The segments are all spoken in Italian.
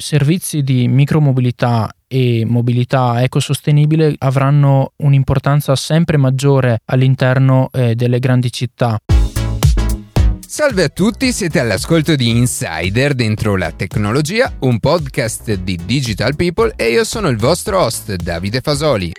servizi di micromobilità e mobilità ecosostenibile avranno un'importanza sempre maggiore all'interno eh, delle grandi città. Salve a tutti, siete all'ascolto di Insider dentro la tecnologia, un podcast di Digital People e io sono il vostro host Davide Fasoli.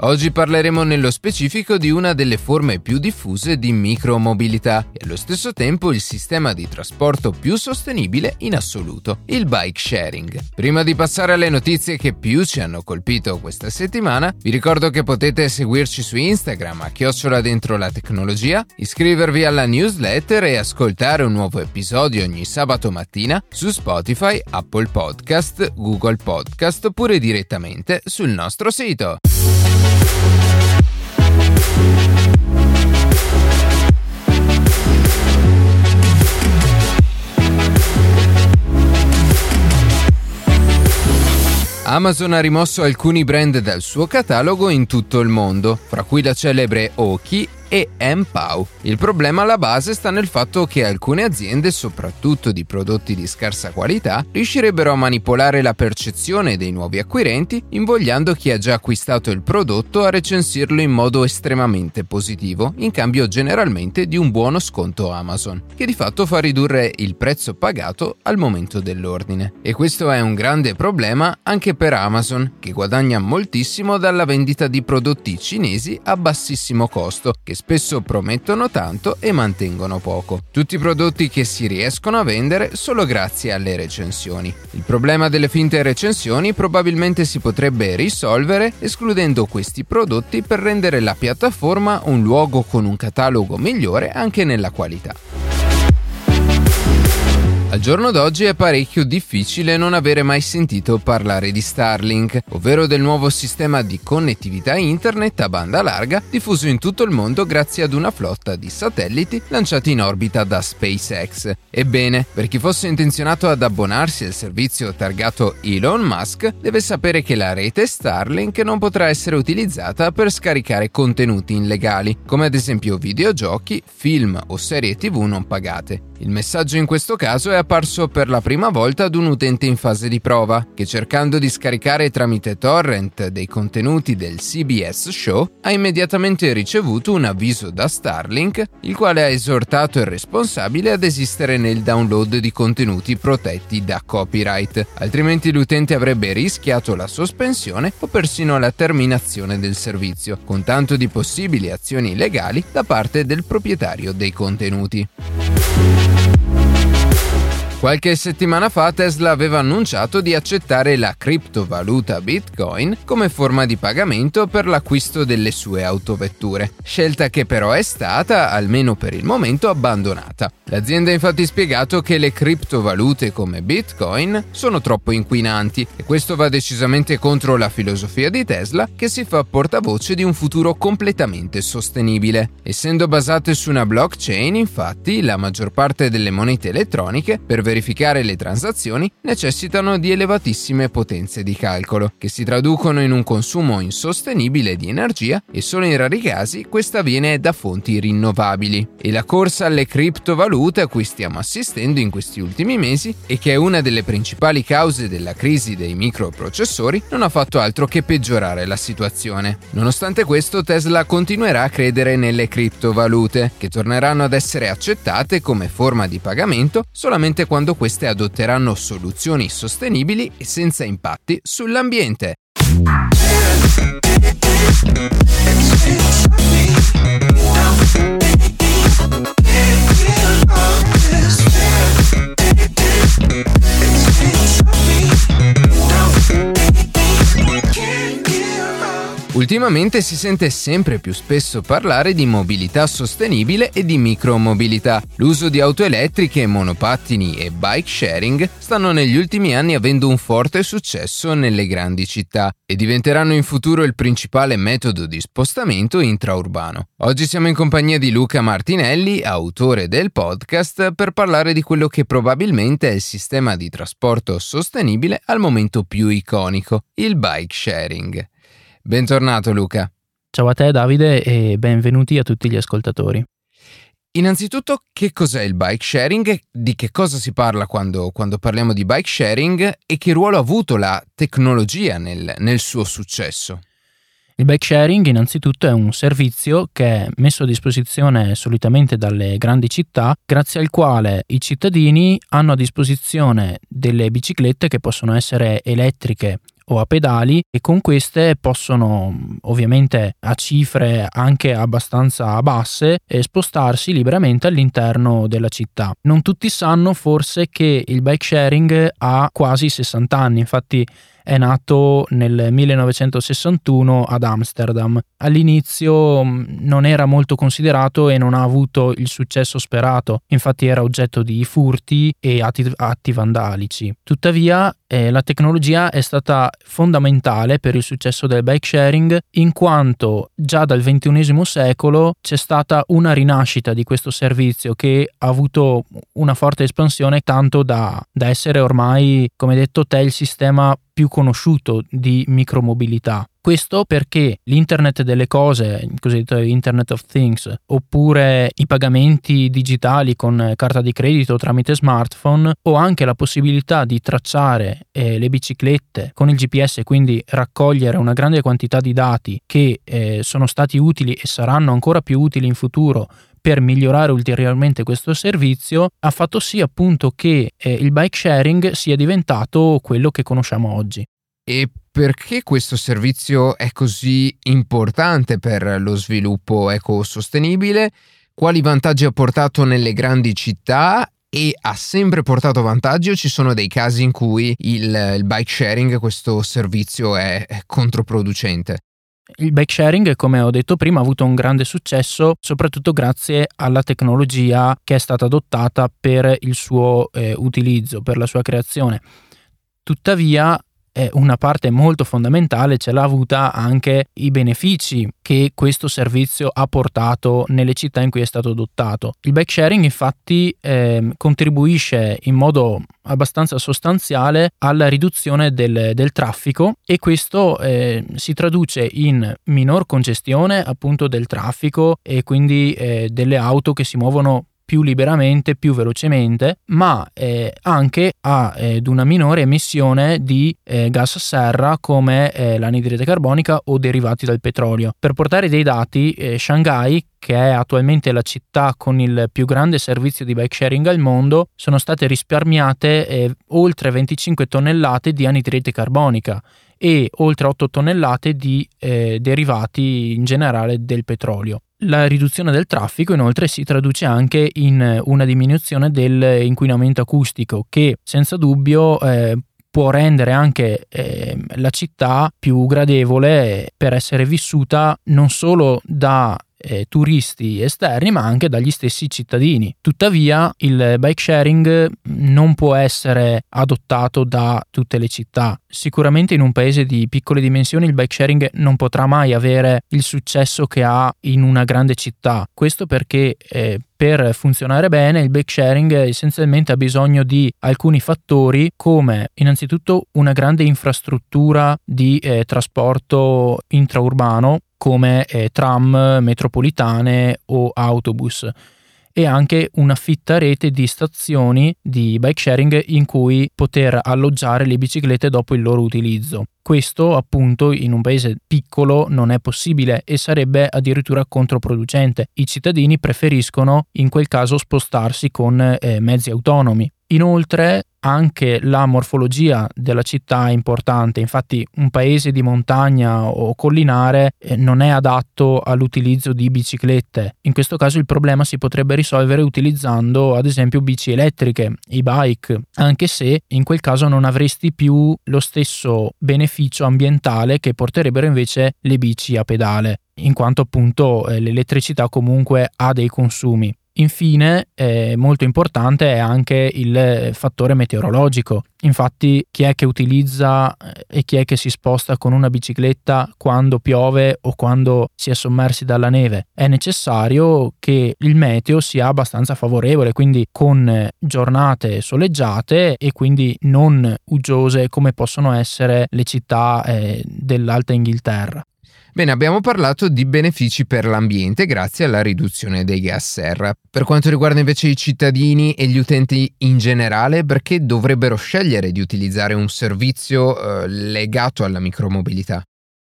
Oggi parleremo nello specifico di una delle forme più diffuse di micromobilità e allo stesso tempo il sistema di trasporto più sostenibile in assoluto, il bike sharing. Prima di passare alle notizie che più ci hanno colpito questa settimana, vi ricordo che potete seguirci su Instagram a chiocciola dentro la tecnologia, iscrivervi alla newsletter e ascoltare un nuovo episodio ogni sabato mattina su Spotify, Apple Podcast, Google Podcast oppure direttamente sul nostro sito. Amazon ha rimosso alcuni brand dal suo catalogo in tutto il mondo, fra cui la celebre Oki e MPOW. Il problema alla base sta nel fatto che alcune aziende, soprattutto di prodotti di scarsa qualità, riuscirebbero a manipolare la percezione dei nuovi acquirenti, invogliando chi ha già acquistato il prodotto a recensirlo in modo estremamente positivo, in cambio generalmente di un buono sconto Amazon, che di fatto fa ridurre il prezzo pagato al momento dell'ordine. E questo è un grande problema anche per Amazon, che guadagna moltissimo dalla vendita di prodotti cinesi a bassissimo costo, che spesso promettono tanto e mantengono poco. Tutti prodotti che si riescono a vendere solo grazie alle recensioni. Il problema delle finte recensioni probabilmente si potrebbe risolvere escludendo questi prodotti per rendere la piattaforma un luogo con un catalogo migliore anche nella qualità. Al giorno d'oggi è parecchio difficile non avere mai sentito parlare di Starlink, ovvero del nuovo sistema di connettività internet a banda larga diffuso in tutto il mondo grazie ad una flotta di satelliti lanciati in orbita da SpaceX. Ebbene, per chi fosse intenzionato ad abbonarsi al servizio targato Elon Musk, deve sapere che la rete Starlink non potrà essere utilizzata per scaricare contenuti illegali, come ad esempio videogiochi, film o serie tv non pagate. Il messaggio in questo caso è apparso per la prima volta ad un utente in fase di prova, che cercando di scaricare tramite torrent dei contenuti del CBS Show, ha immediatamente ricevuto un avviso da Starlink, il quale ha esortato il responsabile ad esistere nel download di contenuti protetti da copyright, altrimenti l'utente avrebbe rischiato la sospensione o persino la terminazione del servizio, con tanto di possibili azioni legali da parte del proprietario dei contenuti. Qualche settimana fa Tesla aveva annunciato di accettare la criptovaluta Bitcoin come forma di pagamento per l'acquisto delle sue autovetture, scelta che però è stata, almeno per il momento, abbandonata. L'azienda ha infatti spiegato che le criptovalute come Bitcoin sono troppo inquinanti e questo va decisamente contro la filosofia di Tesla che si fa portavoce di un futuro completamente sostenibile. Essendo basate su una blockchain, infatti, la maggior parte delle monete elettroniche per verificare le transazioni necessitano di elevatissime potenze di calcolo, che si traducono in un consumo insostenibile di energia e solo in rari casi questa viene da fonti rinnovabili. E la corsa alle criptovalute a cui stiamo assistendo in questi ultimi mesi e che è una delle principali cause della crisi dei microprocessori non ha fatto altro che peggiorare la situazione. Nonostante questo Tesla continuerà a credere nelle criptovalute, che torneranno ad essere accettate come forma di pagamento solamente quando quando queste adotteranno soluzioni sostenibili e senza impatti sull'ambiente. Ultimamente si sente sempre più spesso parlare di mobilità sostenibile e di micromobilità. L'uso di auto elettriche, monopattini e bike sharing stanno negli ultimi anni avendo un forte successo nelle grandi città e diventeranno in futuro il principale metodo di spostamento intraurbano. Oggi siamo in compagnia di Luca Martinelli, autore del podcast, per parlare di quello che probabilmente è il sistema di trasporto sostenibile al momento più iconico, il bike sharing. Bentornato Luca. Ciao a te Davide e benvenuti a tutti gli ascoltatori. Innanzitutto, che cos'è il bike sharing? Di che cosa si parla quando, quando parliamo di bike sharing e che ruolo ha avuto la tecnologia nel, nel suo successo? Il bike sharing innanzitutto è un servizio che è messo a disposizione solitamente dalle grandi città, grazie al quale i cittadini hanno a disposizione delle biciclette che possono essere elettriche o a pedali e con queste possono ovviamente a cifre anche abbastanza basse spostarsi liberamente all'interno della città. Non tutti sanno forse che il bike sharing ha quasi 60 anni, infatti è nato nel 1961 ad Amsterdam. All'inizio mm, non era molto considerato e non ha avuto il successo sperato, infatti era oggetto di furti e atti, atti vandalici. Tuttavia eh, la tecnologia è stata fondamentale per il successo del bike sharing in quanto già dal XXI secolo c'è stata una rinascita di questo servizio che ha avuto una forte espansione tanto da, da essere ormai, come detto, te il sistema più conosciuto di micromobilità. Questo perché l'internet delle cose, il cosiddetto Internet of Things, oppure i pagamenti digitali con carta di credito tramite smartphone o anche la possibilità di tracciare eh, le biciclette con il GPS, quindi raccogliere una grande quantità di dati che eh, sono stati utili e saranno ancora più utili in futuro per migliorare ulteriormente questo servizio ha fatto sì appunto che eh, il bike sharing sia diventato quello che conosciamo oggi. E perché questo servizio è così importante per lo sviluppo ecosostenibile? Quali vantaggi ha portato nelle grandi città e ha sempre portato vantaggio. Ci sono dei casi in cui il, il bike sharing, questo servizio, è, controproducente. Il bike sharing, come ho detto prima, ha avuto un grande successo soprattutto grazie alla tecnologia che è stata adottata per il suo eh, utilizzo, per la sua creazione. Tuttavia, una parte molto fondamentale ce l'ha avuta anche i benefici che questo servizio ha portato nelle città in cui è stato adottato. Il bike sharing infatti eh, contribuisce in modo abbastanza sostanziale alla riduzione del, del traffico e questo eh, si traduce in minor congestione appunto del traffico e quindi eh, delle auto che si muovono più liberamente, più velocemente, ma eh, anche ad una minore emissione di eh, gas serra come eh, l'anidride carbonica o derivati dal petrolio. Per portare dei dati, eh, Shanghai che è attualmente la città con il più grande servizio di bike sharing al mondo, sono state risparmiate eh, oltre 25 tonnellate di anidride carbonica e oltre 8 tonnellate di eh, derivati in generale del petrolio. La riduzione del traffico inoltre si traduce anche in una diminuzione dell'inquinamento acustico che senza dubbio eh, può rendere anche eh, la città più gradevole per essere vissuta non solo da eh, turisti esterni ma anche dagli stessi cittadini. Tuttavia il bike sharing non può essere adottato da tutte le città. Sicuramente in un paese di piccole dimensioni il bike sharing non potrà mai avere il successo che ha in una grande città. Questo perché eh, per funzionare bene il bike sharing essenzialmente ha bisogno di alcuni fattori come innanzitutto una grande infrastruttura di eh, trasporto intraurbano come eh, tram, metropolitane o autobus e anche una fitta rete di stazioni di bike sharing in cui poter alloggiare le biciclette dopo il loro utilizzo. Questo appunto in un paese piccolo non è possibile e sarebbe addirittura controproducente. I cittadini preferiscono in quel caso spostarsi con eh, mezzi autonomi. Inoltre anche la morfologia della città è importante, infatti un paese di montagna o collinare eh, non è adatto all'utilizzo di biciclette. In questo caso il problema si potrebbe risolvere utilizzando ad esempio bici elettriche, i bike, anche se in quel caso non avresti più lo stesso beneficio ambientale che porterebbero invece le bici a pedale in quanto appunto eh, l'elettricità comunque ha dei consumi. Infine, eh, molto importante è anche il fattore meteorologico. Infatti, chi è che utilizza eh, e chi è che si sposta con una bicicletta quando piove o quando si è sommersi dalla neve? È necessario che il meteo sia abbastanza favorevole, quindi con giornate soleggiate e quindi non uggiose come possono essere le città eh, dell'Alta Inghilterra. Bene, abbiamo parlato di benefici per l'ambiente grazie alla riduzione dei gas serra. Per quanto riguarda invece i cittadini e gli utenti in generale, perché dovrebbero scegliere di utilizzare un servizio eh, legato alla micromobilità?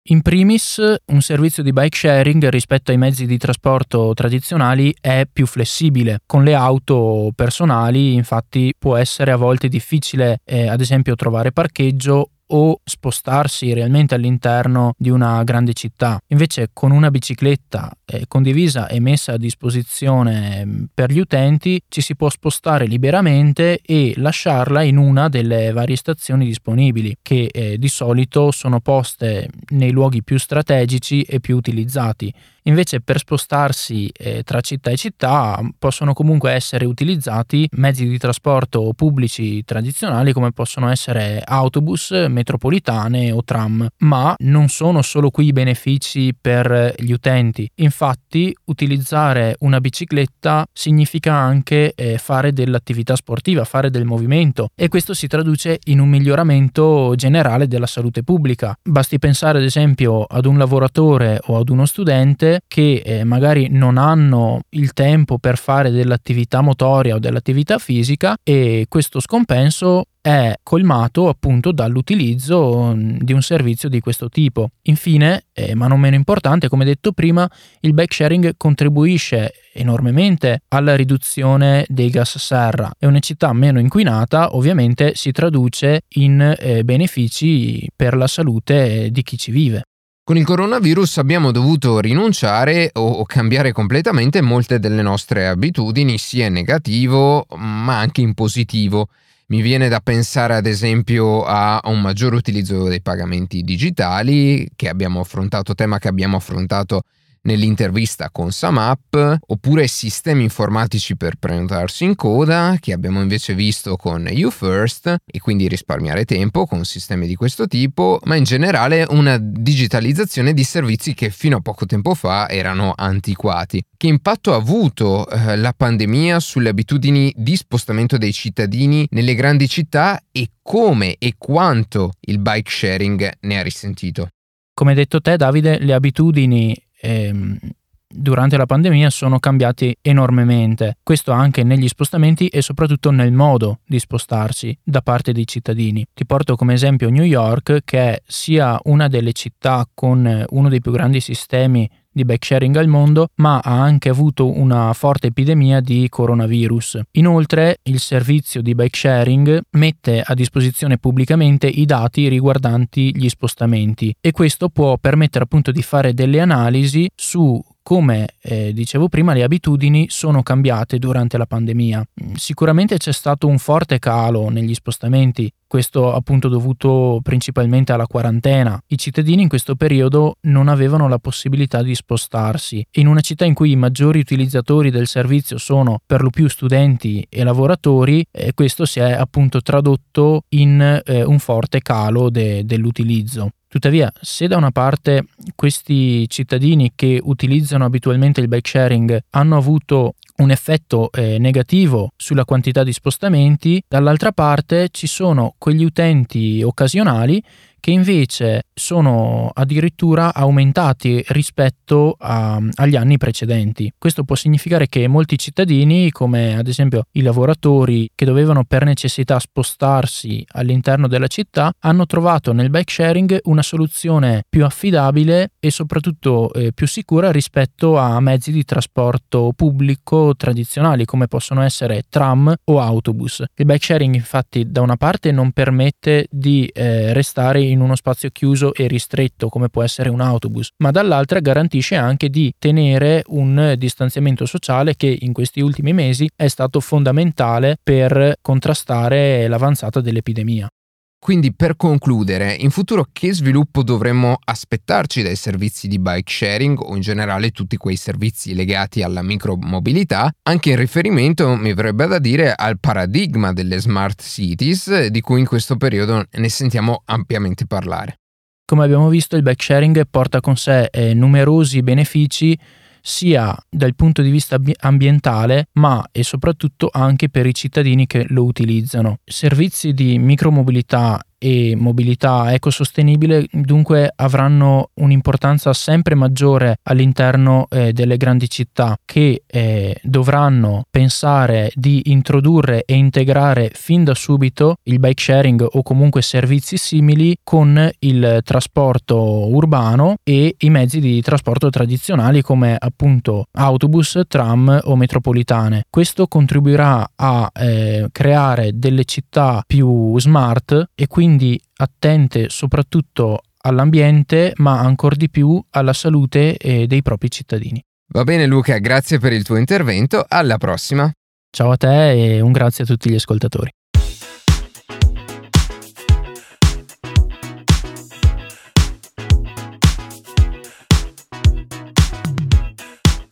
In primis, un servizio di bike sharing rispetto ai mezzi di trasporto tradizionali è più flessibile. Con le auto personali, infatti, può essere a volte difficile, eh, ad esempio, trovare parcheggio o spostarsi realmente all'interno di una grande città. Invece con una bicicletta eh, condivisa e messa a disposizione mm, per gli utenti ci si può spostare liberamente e lasciarla in una delle varie stazioni disponibili che eh, di solito sono poste nei luoghi più strategici e più utilizzati Invece per spostarsi eh, tra città e città possono comunque essere utilizzati mezzi di trasporto pubblici tradizionali come possono essere autobus, metropolitane o tram, ma non sono solo qui i benefici per gli utenti. Infatti utilizzare una bicicletta significa anche eh, fare dell'attività sportiva, fare del movimento e questo si traduce in un miglioramento generale della salute pubblica. Basti pensare ad esempio ad un lavoratore o ad uno studente che eh, magari non hanno il tempo per fare dell'attività motoria o dell'attività fisica e questo scompenso è colmato appunto dall'utilizzo mm, di un servizio di questo tipo. Infine, eh, ma non meno importante, come detto prima, il bike sharing contribuisce enormemente alla riduzione dei gas serra e una città meno inquinata ovviamente si traduce in eh, benefici per la salute di chi ci vive. Con il coronavirus abbiamo dovuto rinunciare o cambiare completamente molte delle nostre abitudini, sia in negativo ma anche in positivo. Mi viene da pensare ad esempio a un maggior utilizzo dei pagamenti digitali, che abbiamo affrontato, tema che abbiamo affrontato nell'intervista con Samap, oppure sistemi informatici per prenotarsi in coda, che abbiamo invece visto con YouFirst, e quindi risparmiare tempo con sistemi di questo tipo, ma in generale una digitalizzazione di servizi che fino a poco tempo fa erano antiquati. Che impatto ha avuto eh, la pandemia sulle abitudini di spostamento dei cittadini nelle grandi città e come e quanto il bike sharing ne ha risentito? Come hai detto te Davide, le abitudini ehm, durante la pandemia sono cambiati enormemente, questo anche negli spostamenti e soprattutto nel modo di spostarsi da parte dei cittadini. Ti porto come esempio New York che è sia una delle città con uno dei più grandi sistemi di bike sharing al mondo, ma ha anche avuto una forte epidemia di coronavirus. Inoltre, il servizio di bike sharing mette a disposizione pubblicamente i dati riguardanti gli spostamenti e questo può permettere appunto di fare delle analisi su come eh, dicevo prima, le abitudini sono cambiate durante la pandemia. Sicuramente c'è stato un forte calo negli spostamenti, questo appunto dovuto principalmente alla quarantena. I cittadini in questo periodo non avevano la possibilità di spostarsi. In una città in cui i maggiori utilizzatori del servizio sono per lo più studenti e lavoratori, eh, questo si è appunto tradotto in eh, un forte calo de- dell'utilizzo. Tuttavia, se da una parte questi cittadini che utilizzano abitualmente il bike sharing hanno avuto un effetto eh, negativo sulla quantità di spostamenti, dall'altra parte ci sono quegli utenti occasionali che invece sono addirittura aumentati rispetto a, agli anni precedenti. Questo può significare che molti cittadini, come ad esempio i lavoratori che dovevano per necessità spostarsi all'interno della città, hanno trovato nel bike sharing una soluzione più affidabile e soprattutto eh, più sicura rispetto a mezzi di trasporto pubblico tradizionali come possono essere tram o autobus. Il bike sharing infatti da una parte non permette di eh, restare in uno spazio chiuso e ristretto come può essere un autobus, ma dall'altra garantisce anche di tenere un distanziamento sociale che in questi ultimi mesi è stato fondamentale per contrastare l'avanzata dell'epidemia. Quindi per concludere, in futuro che sviluppo dovremmo aspettarci dai servizi di bike sharing o in generale tutti quei servizi legati alla micromobilità, anche in riferimento, mi verrebbe da dire, al paradigma delle smart cities di cui in questo periodo ne sentiamo ampiamente parlare. Come abbiamo visto il bike sharing porta con sé eh, numerosi benefici sia dal punto di vista ambientale ma e soprattutto anche per i cittadini che lo utilizzano. Servizi di micromobilità e mobilità ecosostenibile dunque avranno un'importanza sempre maggiore all'interno eh, delle grandi città che eh, dovranno pensare di introdurre e integrare fin da subito il bike sharing o comunque servizi simili con il trasporto urbano e i mezzi di trasporto tradizionali come appunto autobus, tram o metropolitane. Questo contribuirà a eh, creare delle città più smart e quindi attente soprattutto all'ambiente ma ancora di più alla salute eh, dei propri cittadini. Va bene Luca, grazie per il tuo intervento, alla prossima. Ciao a te e un grazie a tutti gli ascoltatori.